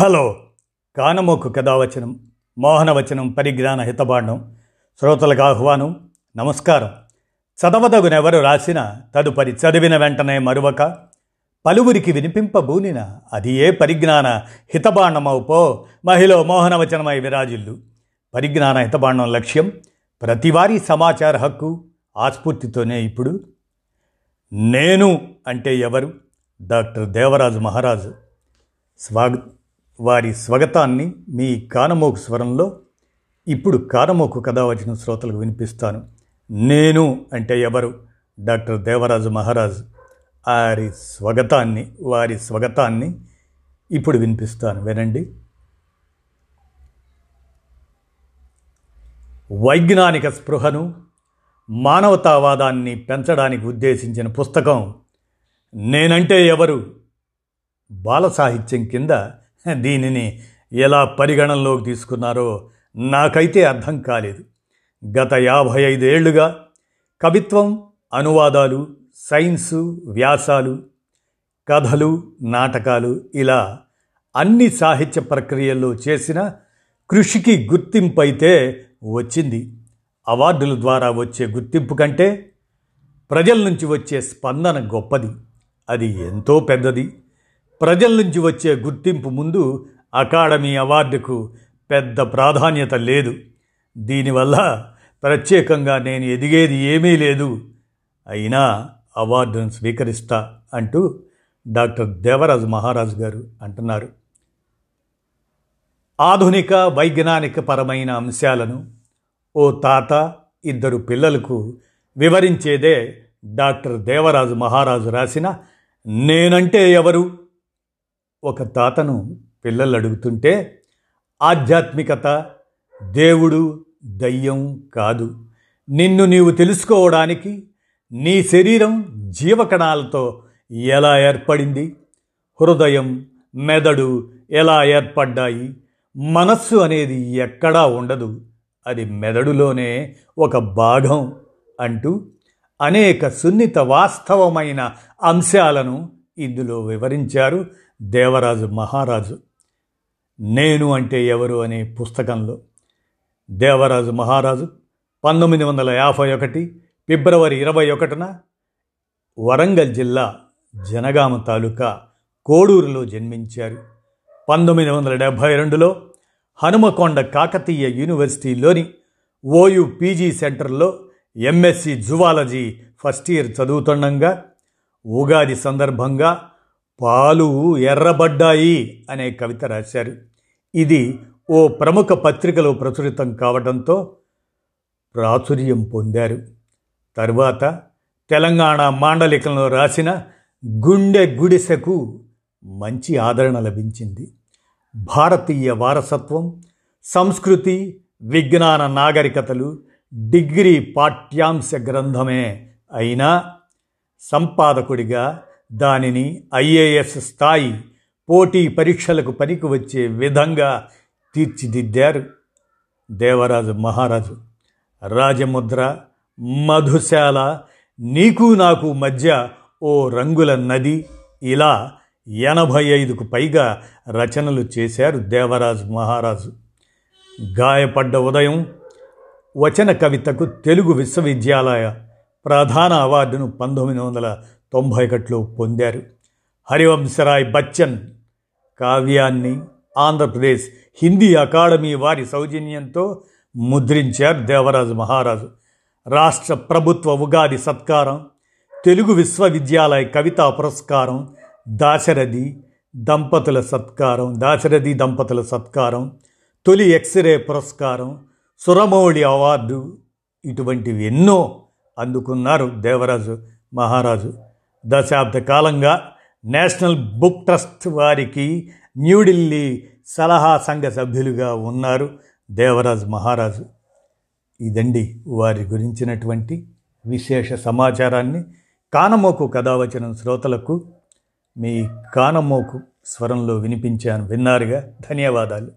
Hello. కానమోకు కథావచనం మోహనవచనం పరిజ్ఞాన హితబాండం శ్రోతలకు ఆహ్వానం నమస్కారం. చదవదగునెవరు రాసిన తదుపరి చదివిన వెంటనే మరువక పలువురికి వినిపింపబూనిన అది ఏ పరిజ్ఞాన హితబాండమవుపో మహిళ మోహనవచనమై విరాజిల్లు. పరిజ్ఞాన హితబాండం లక్ష్యం ప్రతివారీ సమాచార హక్కు ఆస్ఫూర్తితోనే ఇప్పుడు. నేను అంటే ఎవరు? డాక్టర్ దేవరాజు మహారాజు. స్వాగతం వారి స్వాగతాన్ని మీ కానమోకు స్వరంలో ఇప్పుడు కానమోకు కథ వచ్చిన శ్రోతలకు వినిపిస్తాను. నేను అంటే ఎవరు? డాక్టర్ దేవరాజు మహారాజు. వారి స్వాగతాన్ని వారి స్వాగతాన్ని ఇప్పుడు వినిపిస్తాను. వినండి. వైజ్ఞానిక స్పృహను మానవతావాదాన్ని పెంచడానికి ఉద్దేశించిన పుస్తకం నేనంటే ఎవరు? బాల సాహిత్యం కింద దీనిని ఎలా పరిగణనలోకి తీసుకున్నారో నాకైతే అర్థం కాలేదు. గత యాభై ఐదేళ్ళుగా కవిత్వం అనువాదాలు సైన్సు వ్యాసాలు కథలు నాటకాలు ఇలా అన్ని సాహిత్య ప్రక్రియల్లో చేసిన కృషికి గుర్తింపు అయితే వచ్చింది. అవార్డుల ద్వారా వచ్చే గుర్తింపు కంటే ప్రజల నుంచి వచ్చే స్పందన గొప్పది. అది ఎంతో పెద్దది. ప్రజల నుంచి వచ్చే గుర్తింపు ముందు అకాడమీ అవార్డుకు పెద్ద ప్రాధాన్యత లేదు. దీనివల్ల ప్రత్యేకంగా నేను ఎదిగేది ఏమీ లేదు. అయినా అవార్డును స్వీకరిస్తా అంటూ డాక్టర్ దేవరాజు మహారాజు గారు అంటున్నారు. ఆధునిక వైజ్ఞానిక పరమైన అంశాలను ఓ తాత ఇద్దరు పిల్లలకు వివరించేదే డాక్టర్ దేవరాజు మహారాజు రాసిన నేనంటే ఎవరు? ఒక తాతను పిల్లలు అడుగుతుంటే ఆధ్యాత్మికత దేవుడు దయ్యం కాదు. నిన్ను నీవు తెలుసుకోవడానికి నీ శరీరం జీవకణాలతో ఎలా ఏర్పడింది? హృదయం మెదడు ఎలా ఏర్పడ్డాయి? మనస్సు అనేది ఎక్కడా ఉండదు. అది మెదడులోనే ఒక భాగం అంటూ అనేక సున్నిత వాస్తవమైన అంశాలను ఇందులో వివరించారు. దేవరాజు మహారాజు నేను అంటే ఎవరు అనే పుస్తకంలో దేవరాజు మహారాజు పంతొమ్మిది వందల యాభై ఒకటి ఫిబ్రవరి ఇరవై ఒకటిన వరంగల్ జిల్లా జనగామ తాలూకా కోడూరులో జన్మించారు. పంతొమ్మిది వందల డెబ్భై రెండులో హనుమకొండ కాకతీయ యూనివర్సిటీలోని ఓయు పీజీ సెంటర్లో ఎంఎస్సి జువాలజీ ఫస్ట్ ఇయర్ చదువుతుండగా ఉగాది సందర్భంగా పాలు ఎర్రబడ్డాయి అనే కవిత రాశారు. ఇది ఓ ప్రముఖ పత్రికలో ప్రచురితం కావడంతో ప్రాచుర్యం పొందారు. తరువాత తెలంగాణ మాండలికంలో రాసిన గుండె గుడిసెకు మంచి ఆదరణ లభించింది. భారతీయ వారసత్వం సంస్కృతి విజ్ఞాన నాగరికతలు డిగ్రీ పాఠ్యాంశ గ్రంథమే అయినా సంపాదకుడిగా దానిని ఐఏఎస్ స్థాయి పోటీ పరీక్షలకు పనికి వచ్చే విధంగా తీర్చిదిద్దారు దేవరాజు మహారాజు. రాజముద్ర మధుశాల నీకు నాకు మధ్య ఓ రంగుల నది ఇలా ఎనభై ఐదుకు పైగా రచనలు చేశారు దేవరాజు మహారాజు. గాయపడ్డ ఉదయం వచన కవితకు తెలుగు విశ్వవిద్యాలయ ప్రధాన అవార్డును పంతొమ్మిది వందల తొంభై ఒకటిలో పొందారు. హరివంశరాయ్ బచ్చన్ కావ్యాన్ని ఆంధ్రప్రదేశ్ హిందీ అకాడమీ వారి సౌజన్యంతో ముద్రించారు దేవరాజు మహారాజు. రాష్ట్ర ప్రభుత్వ ఉగాది సత్కారం తెలుగు విశ్వవిద్యాలయ కవితా పురస్కారం దాశరథి దంపతుల సత్కారం దాశరథి దంపతుల సత్కారం తొలి ఎక్స్రే పురస్కారం సురమౌళి అవార్డు ఇటువంటివి ఎన్నో అందుకున్నారు దేవరాజు మహారాజు. దశాబ్ద కాలంగా నేషనల్ బుక్ ట్రస్ట్ వారికి న్యూఢిల్లీ సలహా సంఘ సభ్యులుగా ఉన్నారు దేవరాజు మహారాజు. ఇదండి వారి గురించినటువంటి విశేష సమాచారాన్ని కానమోకు కథావచనం శ్రోతలకు మీ కానమోకు స్వరంలో వినిపించాను. విన్నారుగా? ధన్యవాదాలు.